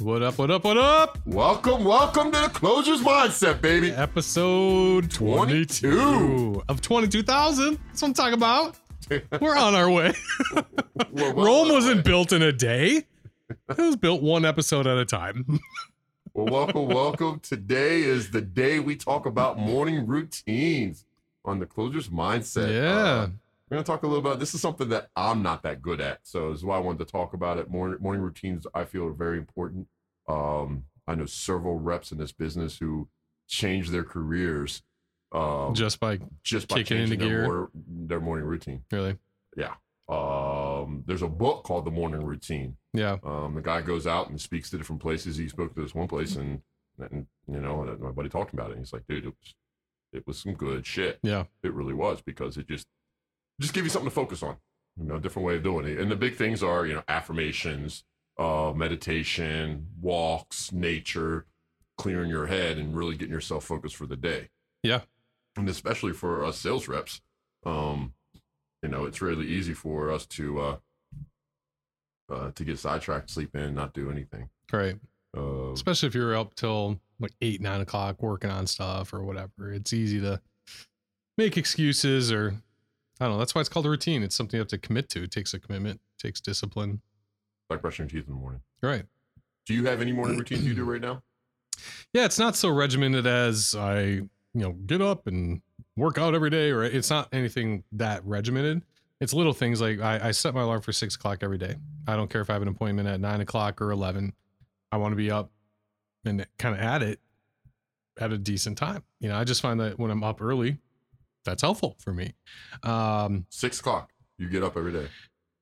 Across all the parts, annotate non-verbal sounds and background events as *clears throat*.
What up, what up, what up? Welcome, welcome to the Closer's Mindset, baby. Episode 22, 22. of 22,000. That's what I'm talking about. *laughs* We're on our way. We're well Rome wasn't way. built in a day, it was built one episode at a time. *laughs* Well, welcome, welcome. Today is the day we talk about morning routines on the Closer's Mindset. Yeah. Uh, we're going to talk a little about this is something that I'm not that good at. So this is why I wanted to talk about it. Morning, morning routines, I feel, are very important. Um, I know several reps in this business who changed their careers um, just, by, just by kicking into changing their, gear. their morning routine. really. Yeah. Um, there's a book called The Morning Routine. Yeah. Um, the guy goes out and speaks to different places. He spoke to this one place, and, and you know, my buddy talked about it. And he's like, dude, it was, it was some good shit. Yeah. It really was because it just, just give you something to focus on. You know, a different way of doing it. And the big things are, you know, affirmations, uh, meditation, walks, nature, clearing your head, and really getting yourself focused for the day. Yeah. And especially for us sales reps, um, you know, it's really easy for us to uh, uh, to get sidetracked, sleep in, not do anything. Right. Uh, Especially if you're up till like eight, nine o'clock working on stuff or whatever. It's easy to make excuses or I don't know. That's why it's called a routine. It's something you have to commit to. It takes a commitment, takes discipline. Like brushing your teeth in the morning. Right. Do you have any morning routines you do right now? *clears throat* Yeah, it's not so regimented as I, you know, get up and work out every day, or it's not anything that regimented. It's little things like I, I set my alarm for six o'clock every day. I don't care if I have an appointment at nine o'clock or eleven. I want to be up and kind of at it at a decent time. You know, I just find that when I'm up early, that's helpful for me. Um, Six o'clock. You get up every day.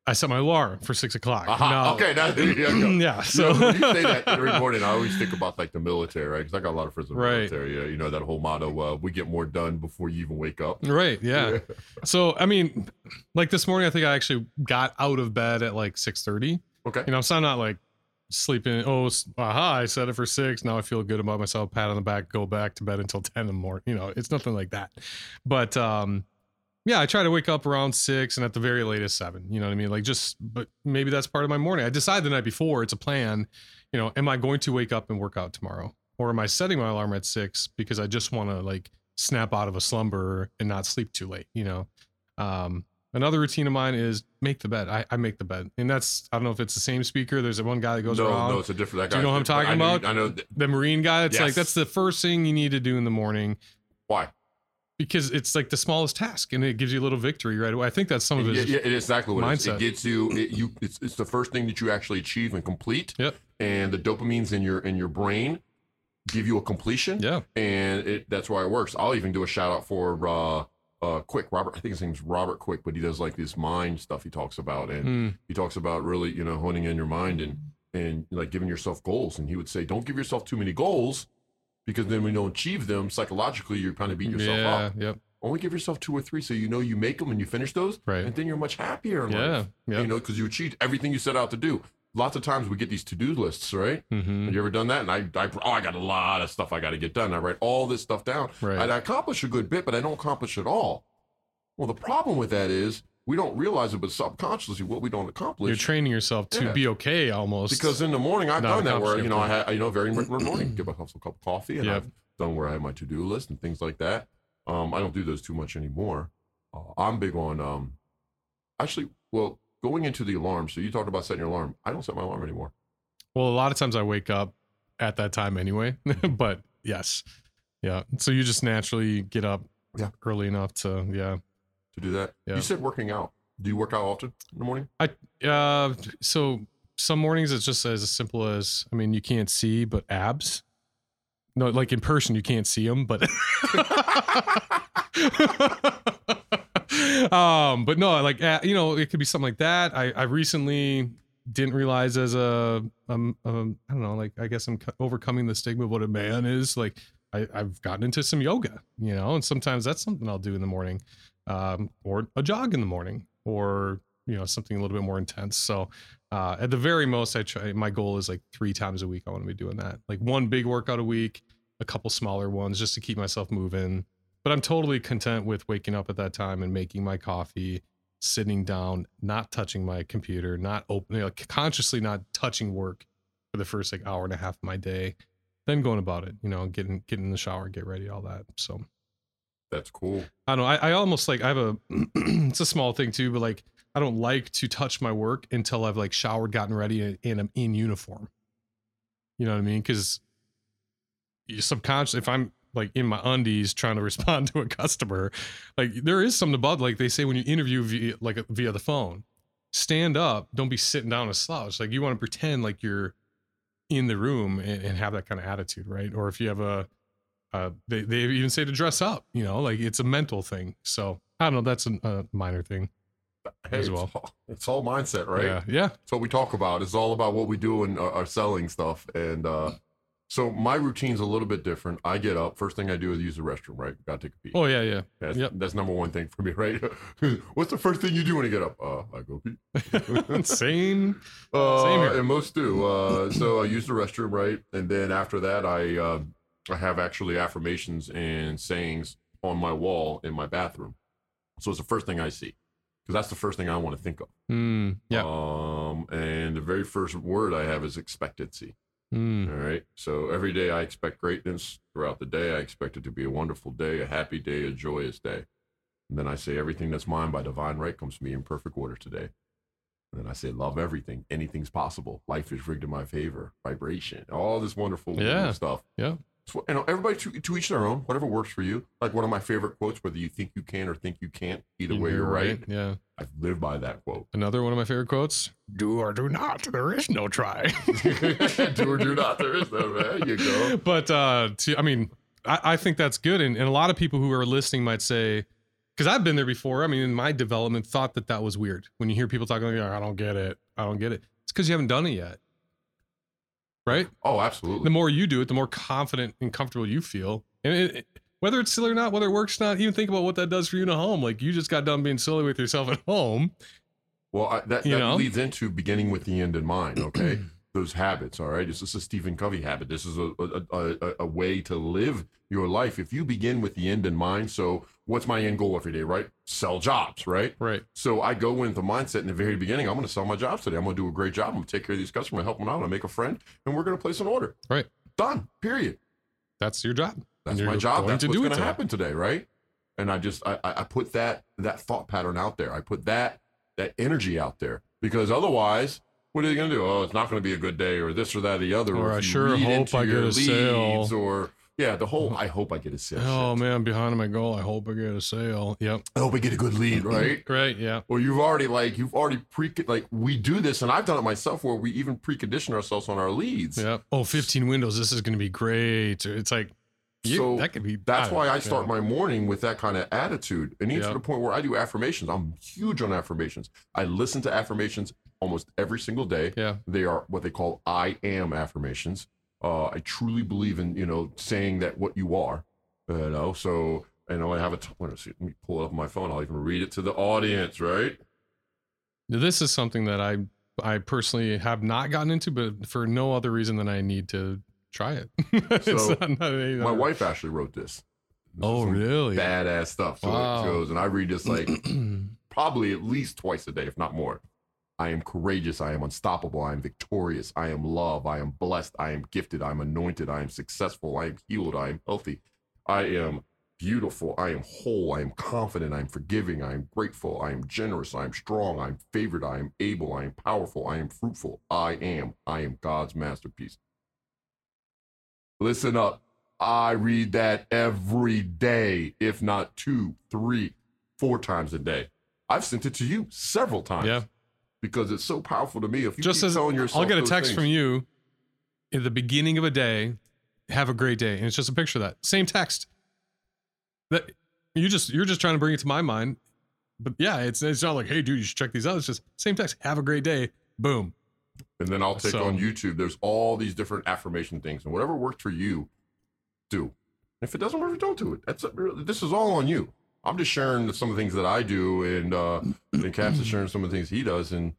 I set my alarm for six o'clock. Now- okay, now, there you *laughs* yeah. So So *laughs* when you say that every *laughs* morning, I always think about like the military, right? Because I got a lot of friends in the Right. military. Yeah, you know that whole motto: uh, "We get more done before you even wake up." right. Yeah. So I mean, like this morning, I think I actually got out of bed at like six thirty. Okay. You know, so I'm not like sleeping. Oh, aha! I set it for six. Now I feel good about myself. Pat on the back. Go back to bed until ten in the morning. You know, it's nothing like that. But um, yeah, I try to wake up around six and at the very latest seven. You know what I mean? Like just, but maybe that's part of my morning. I decide the night before. It's a plan. You know, am I going to wake up and work out tomorrow, or am I setting my alarm at six because I just want to like snap out of a slumber and not sleep too late? You know. Um, Another routine of mine is make the bed. I, I make the bed, and that's I don't know if it's the same speaker. There's one guy that goes no, around no, it's a different. That Do you know what I'm talking I about? I know. th- the Marine guy. It's like that's the first thing you need to do in the morning Why? Because it's like the smallest task, and it gives you a little victory right away. I think that's some of Yeah, it. yeah, it is exactly what it mindset. It gets you. It, you. It's, it's the first thing that you actually achieve and complete. Yep. And the dopamines in your in your brain give you a completion. Yeah. and it, that's why it works. I'll even do a shout out for uh, uh, Quick Robert. I think his name's Robert Quick, but he does like this mind stuff he talks about, and Mm, he talks about really you know honing in your mind and and like giving yourself goals. And he would say, don't give yourself too many goals because then when you don't achieve them psychologically, you're kind of beating yourself yeah. up. Yep. Only give yourself two or three so you know you make them and you finish those, Right. and then you're much happier Yeah. life. Yeah. You know, because you achieved everything you set out to do. Lots of times we get these to-do lists, right? hmm Have you ever done that? And I, I, oh, I got a lot of stuff I got to get done. I write all this stuff down. Right. And I accomplish a good bit, but I don't accomplish it all. Well, the problem with that is we don't realize it, but subconsciously, what we don't accomplish. You're training yourself to Yeah. be okay almost. because in the morning, I've Not done that where, you know, I had, you know, very *clears throat* regular morning, give myself a cup of coffee, and Yep. I've done where I have my to-do list and things like that. Um, I don't do those too much anymore. Uh, I'm big on, um, actually, well, going into the alarm. So you talked about setting your alarm. I don't set my alarm anymore. well, a lot of times I wake up at that time anyway. *laughs* but yes, yeah. So you just naturally get up Yeah. early enough to yeah. To do that, Yeah. you said working out. Do you work out often in the morning? I uh, so some mornings it's just as simple as I mean you can't see but abs. No, like in person you can't see them, but *laughs* um, but no, like uh, you know it could be something like that. I I recently didn't realize as a um, um I don't know like I guess I'm overcoming the stigma of what a man is like. I, I've gotten into some yoga, you know, and sometimes that's something I'll do in the morning, um, or a jog in the morning, or you know something a little bit more intense. So uh, at the very most, I try. My goal is like three times a week. I want to be doing that, like one big workout a week, a couple smaller ones, just to keep myself moving. But I'm totally content with waking up at that time and making my coffee, sitting down, not touching my computer, not opening, like consciously not touching work for the first like hour and a half of my day. Then going about it, you know, getting getting in the shower, get ready, all that. So That's cool. I don't know. I, I almost like I have a *clears throat* it's a small thing too, but like I don't like to touch my work until I've like showered, gotten ready, and, and I'm in uniform. You know what I mean? Because you subconscious if I'm like in my undies trying to *laughs* respond to a customer, like there is something about like they say when you interview via like via the phone, stand up, don't be sitting down a slouch. Like you want to pretend like you're in the room and, and have that kind of attitude, right? Or if you have a uh, they they even say to dress up, you know, like it's a mental thing. So I don't know, that's a, a minor thing. Hey, As it's well. all- It's all mindset, right? Yeah, yeah. It's what we talk about. It's all about what we do and our, our selling stuff. And uh, so my routine's a little bit different. I get up. First thing I do is use the restroom, right? Got to take a pee. Oh yeah, yeah. That's, yep. that's number one thing for me, *laughs* right? *laughs* What's the first thing you do when you get up? Uh, I go pee. *laughs* Same. Uh, Same here. And most do. Uh, so I use the restroom, right? And then after that, I uh, I have actually affirmations and sayings on my wall in my bathroom. So it's the first thing I see because that's the first thing I want to think of. Mm, yeah. Um, and the very first word I have is expectancy. Mm, All right. So every day I expect greatness throughout the day. I expect it to be a wonderful day, a happy day, a joyous day. And then I say everything that's mine by divine right comes to me in perfect order today. And then I say love everything. Anything's possible. Life is rigged in my favor. Vibration. All this wonderful Yeah. stuff. yeah. So, you know, everybody to, to each their own. Whatever works for you. Like one of my favorite quotes, whether you think you can or think you can't, either way you're right. Yeah. I live by that quote. Another one of my favorite quotes: "Do or do not. There is no try." *laughs* *laughs* do or do not. There is no. There you go. but uh to, i mean I, I think that's good and, and a lot of people who are listening might say because i've been there before i mean in my development thought that that was weird when you hear people talking like i don't get it i don't get it it's because you haven't done it yet right? Oh, absolutely. the more you do it the more confident and comfortable you feel. And it, it- whether it's silly or not whether it works or not even think about what that does for you in a home. Like you just got done being silly with yourself at home. Well, I, that, that leads into beginning with the end in mind. Okay, *clears throat* those habits. All right, this is a Stephen Covey habit. This is a a, a, a way to live your life. If you begin with the end in mind, so what's my end goal every day? Right, sell jobs. Right. right So I go in with the mindset in the very beginning. I'm going to sell my jobs today. I'm going to do a great job. I'm going to take care of these customers, help them out, and make a friend, and we're going to place an order. Right. Done. Period. that's your job That's my job. That's to what's going to happen today, right? And I just I, I I put that that thought pattern out there. I put that that energy out there because otherwise, what are you going to do? Oh, it's not going to be a good day, or this or that or the other. Or if I sure hope I get a sale. Or yeah, the whole oh. I hope I get a sale. oh shit. man behind my goal i hope i get a sale yep I hope I get a good lead, mm-hmm. right? right yeah Well, you've already like you've already pre like we do this, and I've done it myself where we even precondition ourselves on our leads. Yeah. Oh, 15 windows. This is going to be great. It's like, you, So that could be. That's why I start yeah. my morning with that kind of attitude. And even Yeah. to the point where I do affirmations. I'm huge on affirmations. I listen to affirmations almost every single day. Yeah. They are what they call I am affirmations. Uh, I truly believe in, you know, saying that what you are, you know, so, know, I have a, t- let me see, let me pull it up on my phone. I'll even read it to the audience, right? This is something that I I personally have not gotten into, but for no other reason than I need to try it. *laughs* So, not- not My wife actually wrote this. This Oh, really? Badass stuff. So Wow. it goes, and I read this like *clears throat* probably at least twice a day, if not more. I am courageous. I am unstoppable. I am victorious. I am love. I am blessed. I am gifted. I am anointed. I am successful. I am healed. I am healthy. I am beautiful. I am whole. I am confident. I am forgiving. I am grateful. I am generous. I am strong. I am favored. I am able. I am powerful. I am fruitful. I am. I am God's masterpiece. Listen up. I read that every day, if not two, three, four times a day. I've sent it to you several times yeah. Because it's so powerful to me. If you Just keep as telling yourself, I'll get a text things- from you at the beginning of a day. Have a great day, and it's just a picture of that same text. That you just you're just trying to bring it to my mind, but yeah, it's it's not like hey dude, you should check these out. It's just same text. Have a great day. Boom. and then I'll take So- on YouTube. There's all these different affirmation things, and whatever works for you, do. If it doesn't work, don't do it. That's this is all on you. I'm just sharing some of the things that I do, and uh, and Caps is sharing some of the things he does, and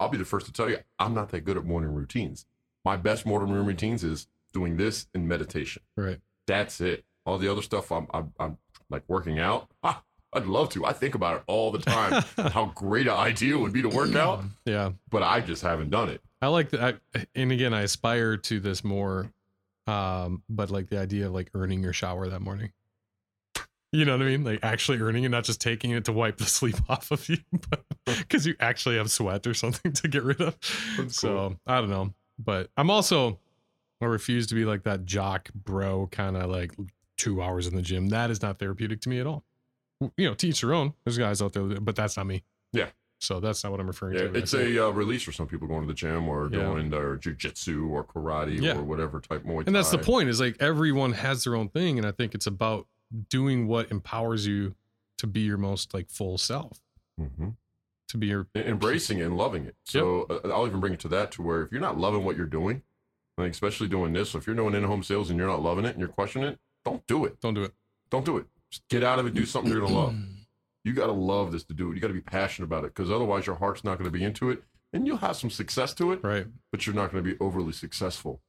I'll be the first to tell you, I'm not that good at morning routines. My best morning routines is doing this and meditation. Right. That's it. All the other stuff, I'm I'm, I'm like working out. Ah, I'd love to. I think about it all the time. *laughs* how great an idea it would be to work out, *clears throat* Yeah. but I just haven't done it. I like that. I, and again, I aspire to this more. Um, but like the idea of like earning your shower that morning. You know what I mean? Like actually earning it, not just taking it to wipe the *laughs* sleep off of you, because *laughs* you actually have sweat or something to get rid of. That's so cool. I don't know. But I'm also I refuse to be like that jock bro kind of like two hours in the gym. That is not therapeutic to me at all. You know, teach your own. There's guys out there, but that's not me. Yeah. So that's not what I'm referring Yeah, to. it's a uh, release for some people going to the gym or Yeah. doing their jujitsu or karate Yeah. or whatever type Muay and that's the point is like everyone has their own thing and i think it's about doing what empowers you to be your most like full self Mhm. to be your embracing it and loving it. So uh, I'll even bring it to that to where if you're not loving what you're doing, like especially doing this, so if you're doing in-home sales and you're not loving it and you're questioning it, don't do it. don't do it Don't do it. Just get out of it. Do something you're gonna love. *clears throat* You gotta love this to do it. You gotta be passionate about it because otherwise your heart's not gonna be into it, and you'll have some success to it, right but you're not gonna be overly successful.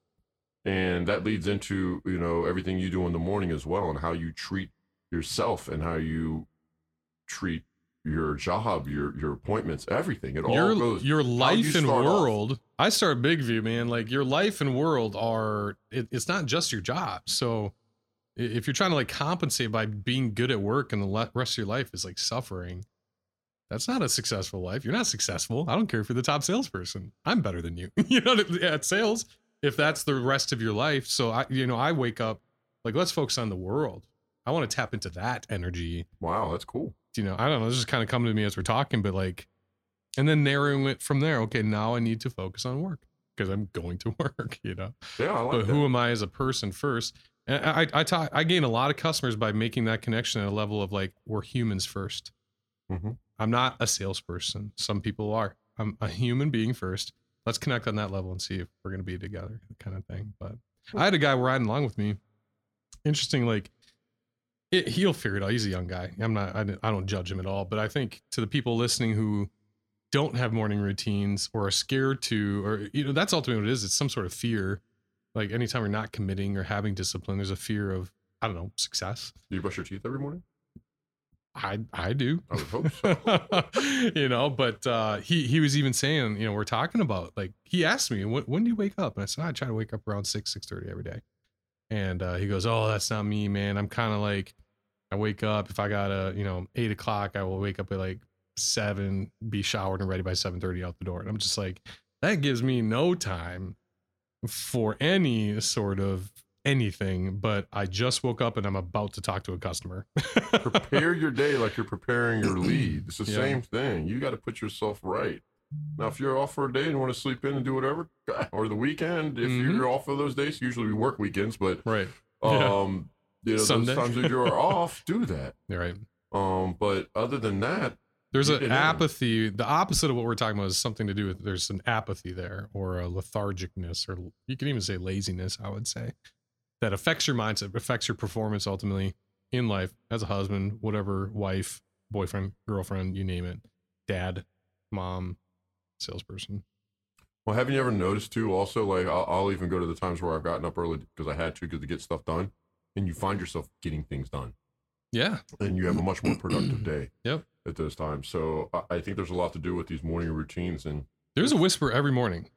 And that leads into you know everything you do in the morning as well, and how you treat yourself and how you treat your job, your your appointments, everything. It all your goes. your you life and start off. world i start big view man like your life and world are it, it's not just your job so if you're trying to like compensate by being good at work and the le- rest of your life is like suffering that's not a successful life you're not successful i don't care if you're the top salesperson i'm better than you *laughs* you know at sales if that's the rest of your life so i you know i wake up like let's focus on the world i want to tap into that energy Wow, that's cool. you know, I don't know. This is kind of coming to me as we're talking, but like, and then narrowing it from there. Okay, now I need to focus on work because I'm going to *laughs* work. You know, Yeah, I like but that. who am I as a person first? And I I talk, I gain a lot of customers by making that connection at a level of like we're humans 1st i Mhm. I'm not a salesperson. Some people are. I'm a human being first. Let's connect on that level and see if we're going to be together, kind of thing. But I had a guy riding along with me. Interesting, like it, he'll figure it out. He's a young guy. I'm not. I, don't- I don't judge him at all. But I think to the people listening who don't have morning routines or are scared to, or you know, that's ultimately what it is. It's some sort of fear. Like anytime you're not committing or having discipline, there's a fear of I don't know success. Do you brush your teeth every morning? I I do. I would hope so. *laughs* you know, but uh, he he was even saying, you know, we're talking about like he asked me when when do you wake up, and I said I try to wake up around six six thirty every day, and uh, he goes, oh that's not me, man. I'm kind of like I wake up if I got a you know eight o'clock, I will wake up at like seven, be showered and ready by seven thirty out the door, and I'm just like that gives me no time for any sort of anything but i just woke up and i'm about to talk to a customer *laughs* Prepare your day like you're preparing your lead. It's the Yeah. same thing. You got to put yourself right. Now, if you're off for a day and want to sleep in and do whatever, *laughs* or the weekend, if Mhm. you're off for those days, usually we work weekends, but right Yeah. um, you know, Sunday. those times that you're *laughs* off, do that. you're right Um, but other than that, There's an yeah. apathy. The opposite of what we're talking about is something to do with there's an apathy there or a lethargicness, or you can even say laziness, I would say, that affects your mindset, affects your performance ultimately in life as a husband, whatever, wife, boyfriend, girlfriend, you name it, dad, mom, salesperson. well, haven't you ever noticed too? Also, like I'll, I'll even go to the times where I've gotten up early because I had to because to get stuff done, and you find yourself getting things done. Yeah. and you have a much more productive day. *clears throat* Yep. At those times, so I, I think there's a lot to do with these morning routines, and There's a whisper every morning.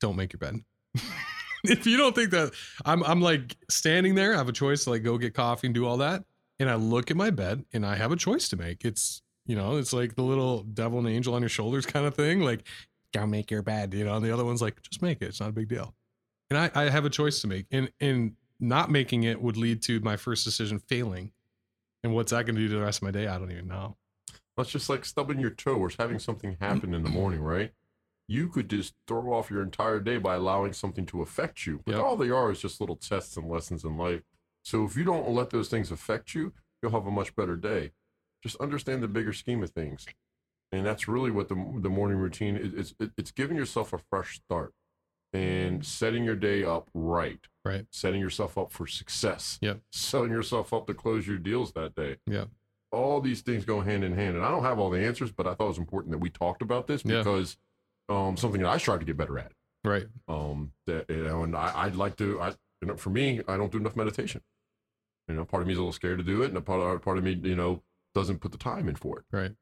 Don't make your bed. *laughs* *laughs* if you don't think that I'm I'm like standing there, I have a choice to like go get coffee and do all that. And I look at my bed and I have a choice to make. It's you know, it's like the little devil and angel on your shoulders kind of thing. Like, don't make your bed, you know, and the other one's like, just make it. It's not a big deal. And I, I have a choice to make. And and not making it would lead to my first decision failing. And what's that gonna do to the rest of my day? I don't even know. that's just like stubbing your toe or having something happen in the morning, right? You could just throw off your entire day by allowing something to affect you. But Yep. all they are is just little tests and lessons in life. So if you don't let those things affect you, you'll have a much better day. Just understand the bigger scheme of things, and that's really what the the morning routine is. It's, it's giving yourself a fresh start and setting your day up right. Right. Setting yourself up for success. Yep. Setting yourself up to close your deals that day. Yeah. All these things go hand in hand. And I don't have all the answers, but I thought it was important that we talked about this Yeah. because um, something that I strive to get better at. Right. Um, that, you know, and I, I'd like to, I, you know, for me, I don't do enough meditation. You know, part of me is a little scared to do it, and a part, part of me, you know, doesn't put the time in for it. Right.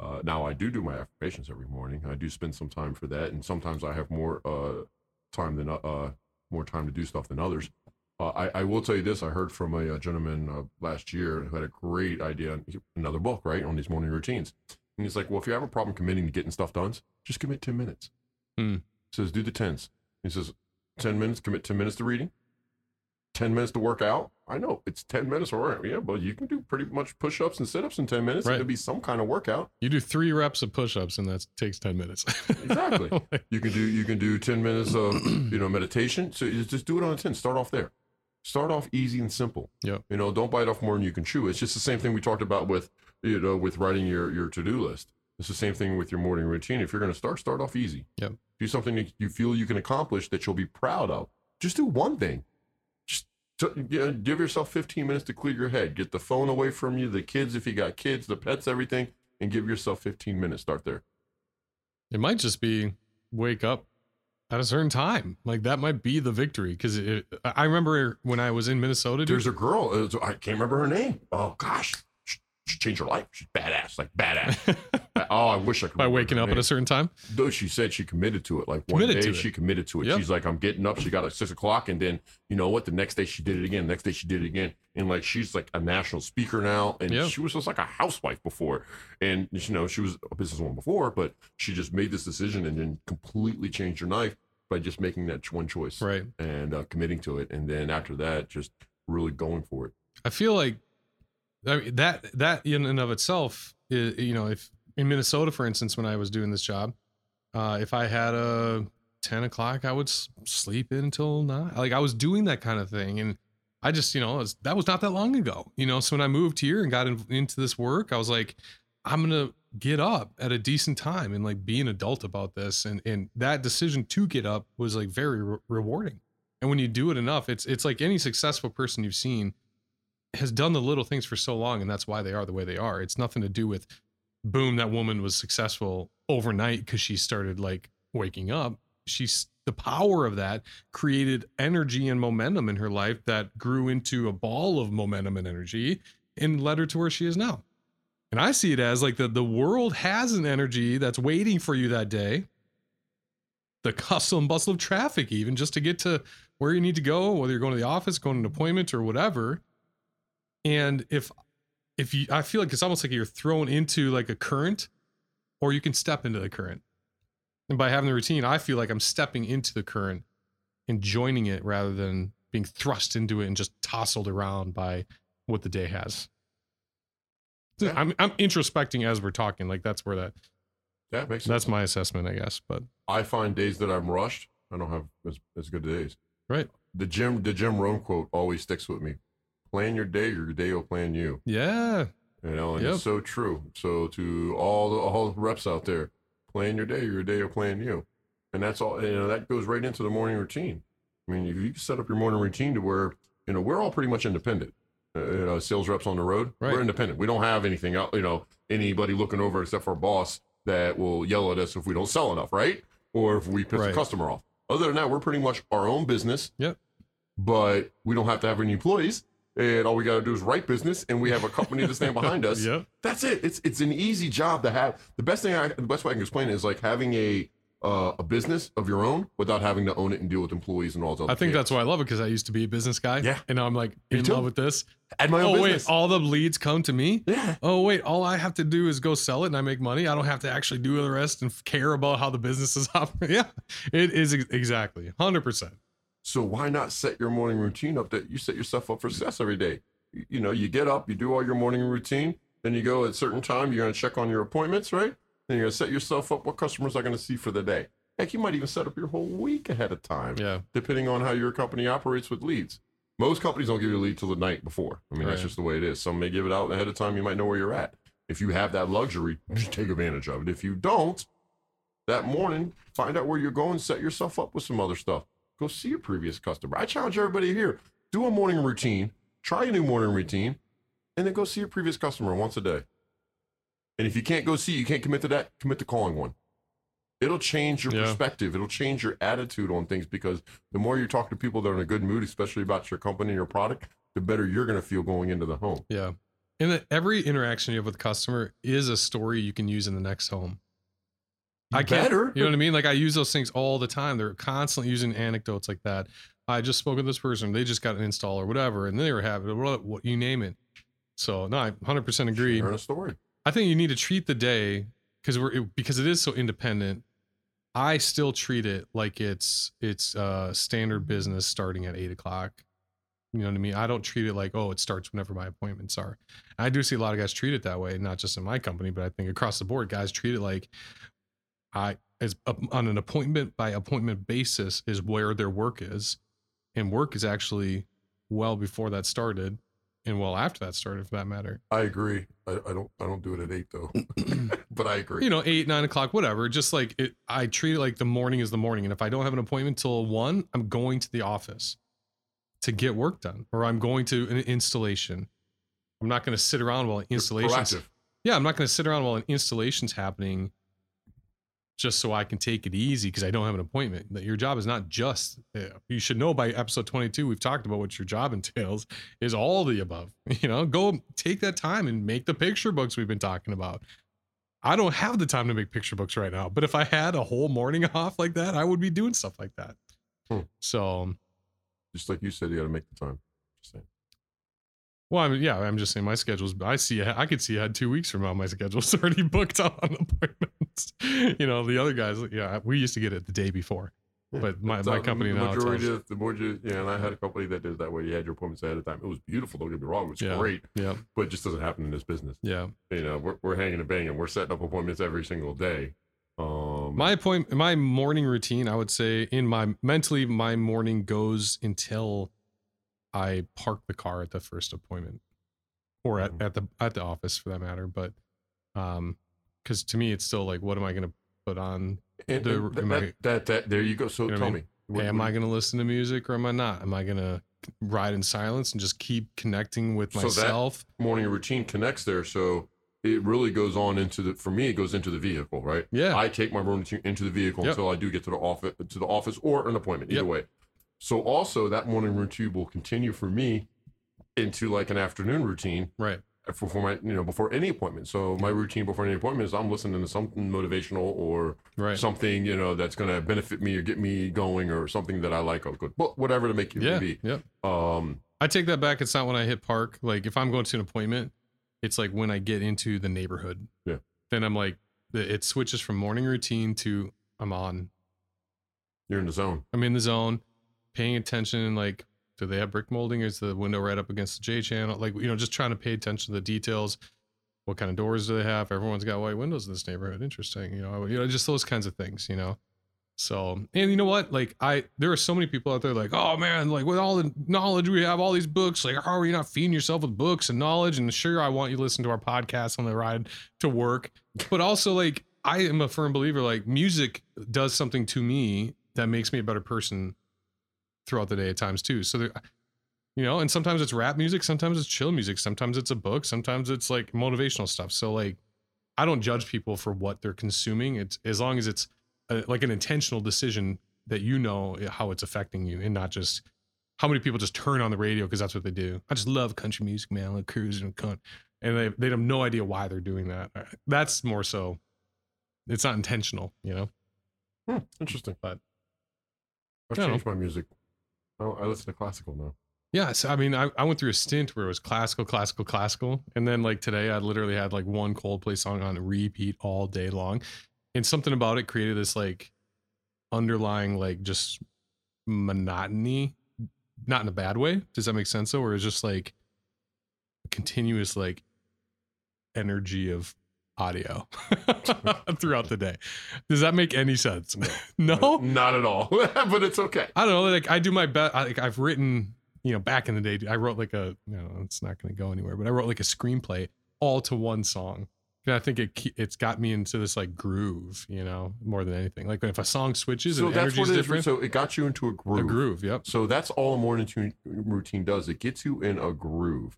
Uh, now I do do my affirmations every morning. I do spend some time for that, and sometimes I have more uh, time than uh, more time to do stuff than others. Uh, I, I will tell you this: I heard from a, a gentleman uh, last year who had a great idea, another book, right, on these morning routines. And he's like, "Well, if you have a problem committing to getting stuff done, just commit ten minutes." Hmm. Says, "Do the tens." He says, 10 minutes, commit 10 minutes to reading, 10 minutes to work out. I know it's 10 minutes or yeah, but you can do pretty much push ups and sit ups in 10 minutes. Right. It'll be some kind of workout. You do three reps of push-ups, and that takes ten minutes. *laughs* Exactly. You can do you can do 10 minutes of *clears throat* you know meditation. So you just do it on a 10. Start off there. Start off easy and simple. Yeah. You know, don't bite off more than you can chew. It's just the same thing we talked about with you know with writing your your to-do list. It's the same thing with your morning routine. If you're going to start, start off easy. Yep. Do something that you feel you can accomplish that you'll be proud of. Just do one thing. Just t- you know, give yourself 15 minutes to clear your head. Get the phone away from you, the kids, if you got kids, the pets, everything, and give yourself 15 minutes. Start there. It might just be wake up at a certain time. Like that might be the victory. Because I remember when I was in Minnesota. dude, There's a girl, uh, I can't remember her name. Oh, gosh. Changed her life. She's badass, like badass. *laughs* oh, I wish I could. by waking up at a certain time. Though she said she committed to it. Like one Committed day she committed to it. Yep. She's like, I'm getting up. She got at six o'clock, and then you know what? The next day she did it again. Next day she did it again, and like she's like a national speaker now, and Yep. she was just like a housewife before, and you know she was a businesswoman before, but she just made this decision and then completely changed her life by just making that one choice Right. and uh, committing to it, and then after that, just really going for it. I feel like I mean, that that in and of itself, is, you know, if in Minnesota, for instance, when I was doing this job, uh, if I had a ten o'clock, I would s- sleep in until nine. Like I was doing that kind of thing, and I just, you know, was, that was not that long ago. You know, so when I moved here and got in, into this work, I was like, I'm gonna get up at a decent time and like be an adult about this, and and that decision to get up was like very re- rewarding. And when you do it enough, it's it's like any successful person you've seen has done the little things for so long and that's why they are the way they are. It's nothing to do with boom that woman was successful overnight because she started like waking up. She's the power of that created energy and momentum in her life that grew into a ball of momentum and energy and led her to where she is now. And i see it as like the, the world has an energy that's waiting for you that day. The hustle and bustle of traffic even just to get to where you need to go whether you're going to the office going to an appointment or whatever and if if you i feel like it's almost like you're thrown into like a current or you can step into the current and by having the routine i feel like i'm stepping into the current and joining it rather than being thrust into it and just tousled around by what the day has Yeah. I'm, I'm introspecting as we're talking like that's where that That makes sense. that's my assessment i guess but I find days that I'm rushed, I don't have as, as good days. Right. The Jim the Jim Rohn quote always sticks with me. Plan your day, your day will plan you. yeah You know, and Yep. it's so true. So to all the all the reps out there, plan your day, your day will plan you. And that's all you know, that goes right into the morning routine. I mean, if you set up your morning routine to where, you know, we're all pretty much independent. Uh, you know, sales reps on the road, Right. we're independent. We don't have anything out, you know, anybody looking over except for a boss that will yell at us if we don't sell enough, right? Or if we piss Right. the customer off. Other than that, we're pretty much our own business. Yep. But we don't have to have any employees. And all we got to do is write business, and we have a company to stand behind us. *laughs* yeah That's it. It's it's an easy job to have. The best thing I the best way I can explain it is like having a uh, a business of your own without having to own it and deal with employees and all that. i think that's why i love it because i used to be a business guy Yeah. and now i'm like Me in too. love with this And my own oh business. wait all the leads come to me yeah. oh wait all i have to do is go sell it and i make money i don't have to actually do the rest and care about how the business is *laughs* operating yeah it is ex- exactly 100% So why not set your morning routine up that you set yourself up for success every day? You, know, you get up, you do all your morning routine, then you go at a certain time. You're going to check on your appointments, right? Then you're going to set yourself up what customers are going to see for the day. Heck, you might even set up your whole week ahead of time. yeah depending on how your company operates with leads. Most companies don't give you a lead till the night before. I mean, that's just the way it is. Some may give it out ahead of time. You might know where you're at. If you have that luxury, just take advantage of it. If you don't, that morning, find out where you're going, set yourself up with some other stuff. Go see your previous customer. I challenge everybody here do a morning routine, try a new morning routine, and then go see your previous customer once a day. And if you can't go see, you can't commit to that, commit to calling one. It'll change your Yeah. perspective. It'll change your attitude on things because the more you talk to people that are in a good mood, especially about your company and your product, the better you're going to feel going into the home. yeah And every interaction you have with a customer is a story you can use in the next home. I can't, better. You know what I mean? Like I use those things all the time. They're constantly using anecdotes like that. I just spoke with this person. They just got an install or whatever, and they were happy. what, what you name it. So no, I 100% agree. Sharing a story. I think you need to treat the day because we're it, because it is so independent. I still treat it like it's it's uh standard business starting at eight o'clock. You know what I mean? I don't treat it like oh it starts whenever my appointments are. I do see a lot of guys treat it that way, not just in my company, but I think across the board, guys treat it like I as on an appointment by appointment basis is where their work is, and work is actually well before that started, and well after that started for that matter. I agree. I, I don't. I don't do it at eight though, *clears throat* *laughs* but I agree. you know, eight, nine o'clock, whatever. Just like it, I treat it like the morning is the morning. And if I don't have an appointment till one, I'm going to the office to get work done, or I'm going to an installation. I'm not going to sit around while installations. Proactive. Yeah, I'm not going to sit around while an installation's happening just so I can take it easy because I don't have an appointment. That your job is not just you should know by episode 22 we've talked about what your job *laughs* entails is all the above. *laughs* You know, go take that time and make the picture books we've been talking about. I don't have the time to make picture books right now, but if I had a whole morning *laughs* off like that, I would be doing stuff like that. Hmm. So, Just like you said, you got to make the time. Just saying. Well, I mean, yeah, I'm just saying my schedule's. I see. I could see I had two weeks from now. My schedule's *laughs* already booked on *laughs* appointments. You know, the other guys. Yeah, we used to get it the day before. Yeah. But my- my company the now majority of the you, yeah, and I had a company that did that way. You had your appointments ahead of time. It was beautiful. Don't get me wrong. It was Yeah. great, Yeah, but it just doesn't happen in this business. yeah. You know, we're, we're hanging and banging. We're setting up appointments every single day. Um, My point, my morning routine, I would say, in my mentally, my morning goes until I park the car at the first appointment, or at, Mhm. at the at the office for that matter. But, um, because to me, it's still like, what am I gonna put on? and, the- and that, I- that, that, there you go. So You know tell me, what- Hey, am what- I gonna listen to music or am I not? Am I gonna ride in silence and just keep connecting with So that- myself? morning routine connects there. So it really goes on into the. For me, it goes into the vehicle, right? yeah, I take my morning routine into the vehicle Yep. until I do get to the office, to the office or an appointment. Either Yep. way. So also that morning routine will continue for me into like an afternoon routine right. for, for my you know before any appointment. So my routine before any appointment is I'm listening to something motivational or Right. something you know that's going to benefit me or get me going or something that I like or good, but whatever to make you yeah. be. Yep. Um, I take that back. It's not when I hit park. Like if I'm going to an appointment, it's like when I get into the neighborhood. Yeah. Then I'm like, it switches from morning routine to I'm on. you're in the zone. I'm in the zone, paying attention. Like, do they have brick molding? Is the window right up against the J channel? Like, you know, just trying to pay attention to the details. What kind of doors do they have? Everyone's got white windows in this neighborhood. Interesting. You know, you know, just those kinds of things. You know. So, and you know what? Like, I there are so many people out there like, oh man, like with all the knowledge we have, all these books, like, how are you not feeding yourself with books and knowledge? And sure, I want you to listen to our podcast on the ride to work, but also like, I am a firm believer like music does something to me that makes me a better person throughout the day at times too. So there, you know, and sometimes it's rap music, sometimes it's chill music, sometimes it's a book, sometimes it's like motivational stuff. So like, I don't judge people for what they're consuming. It's as long as it's a, like an intentional decision that you know how it's affecting you, and not just how many people just turn on the radio because that's what they do. I just love country music, man. I love cruising and cunt, and they they have no idea why they're doing that. Uh, That's more so. It's not intentional, you know. Hmm, interesting. But- I've changed my music. I, I listen to classical now. Yeah, so I mean, I, I went through a stint where it was classical, classical, classical, and then like today, I literally had like one Coldplay song on repeat all day long, and something about it created this like underlying like just monotony, not in a bad way. Does that make sense? Though, where it's just like a continuous like energy of audio *laughs* throughout the day. Does that make any sense? no, *laughs* Not at all. *laughs* but it's okay. I don't know. Like I do my best. Like I've written, you know, back in the day, I wrote like a, you know, it's not going to go anywhere, but I wrote like a screenplay all to one song. And I think it it's got me into this like groove, you know, more than anything. Like if a song switches So and that's what it is. different, So it got you into a groove. a groove. Yep. So that's all a morning routine does. It gets you in a groove.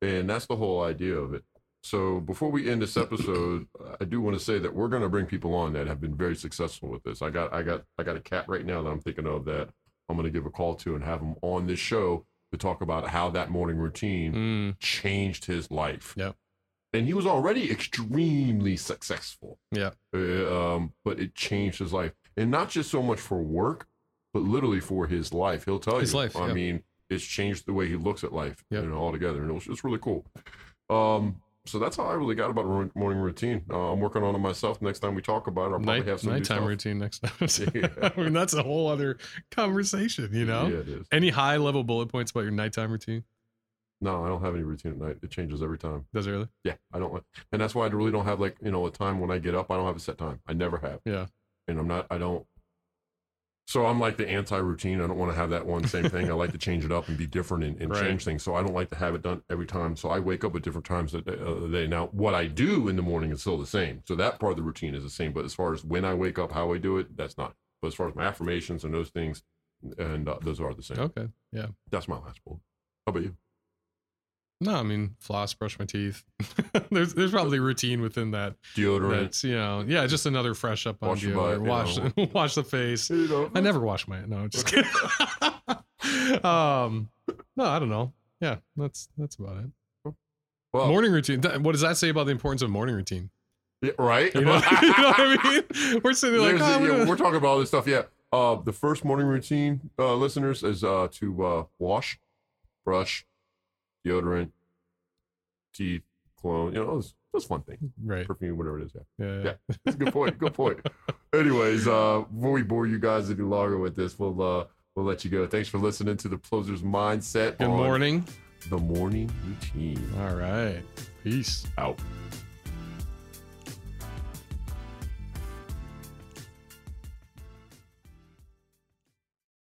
And that's the whole idea of it. So before we end this episode, I do want to say that we're going to bring people on that have been very successful with this. I got I got I got a cat right now that I'm thinking of that I'm going to give a call to and have them on this show to talk about how that morning routine Mm, changed his life. Yep. And he was already extremely successful. Yeah. Uh, um, but it changed his life. And not just so much for work, but literally for his life. He'll tell His you. life, I yeah. mean, it's changed the way he looks at life, Yep. you know, altogether. And it was just really cool. Um, so that's how I really got about morning routine. Uh, I'm working on it myself. Next time we talk about it, I'll probably night, have some nighttime routine next time. *laughs* *laughs* Yeah. I mean, that's a whole other conversation, you know? Yeah, it is. Any high level bullet points about your nighttime routine? No, I don't have any routine at night. It changes every time. Does it really? Yeah, I don't. like- And that's why I really don't have like you know a time when I get up. I don't have a set time. I never have. Yeah. And I'm not. I don't. So I'm like the anti-routine. I don't want to have that one same thing. I like to change it up and be different and, and Right. change things. So I don't like to have it done every time. So I wake up at different times of the day. Now, what I do in the morning is still the same. So that part of the routine is the same. But as far as when I wake up, how I do it, that's not. But as far as my affirmations and those things, and uh, those are the same. Okay. Yeah. That's my last bullet. How about you? No, I mean, floss, brush my teeth. *laughs* there's there's probably routine within that. Deodorant. That's, you know, yeah, just another fresh up on Wash your butt, deodorant. you Wash, know. *laughs* wash the face. You know, I never wash my, no, just kidding. *laughs* um, no, I don't know. Yeah, that's, that's about it. Well, morning routine. What does that say about the importance of morning routine? Yeah, right? You know, you know what I mean? We're sitting there like, oh, we're yeah, we're talking about all this stuff. Yeah. Uh, the first morning routine, uh, listeners, is uh, to uh, wash, brush, deodorant, teeth, cologne. You know, those, those fun things. right. Perfume, whatever it is. Yeah. Yeah. Yeah. That's a good point. Good point. *laughs* Anyways, uh, before we bore you guys any longer with this, we'll uh, we'll let you go. Thanks for listening to the Closer's Mindset. Good morning. The morning routine. All right. Peace. Out.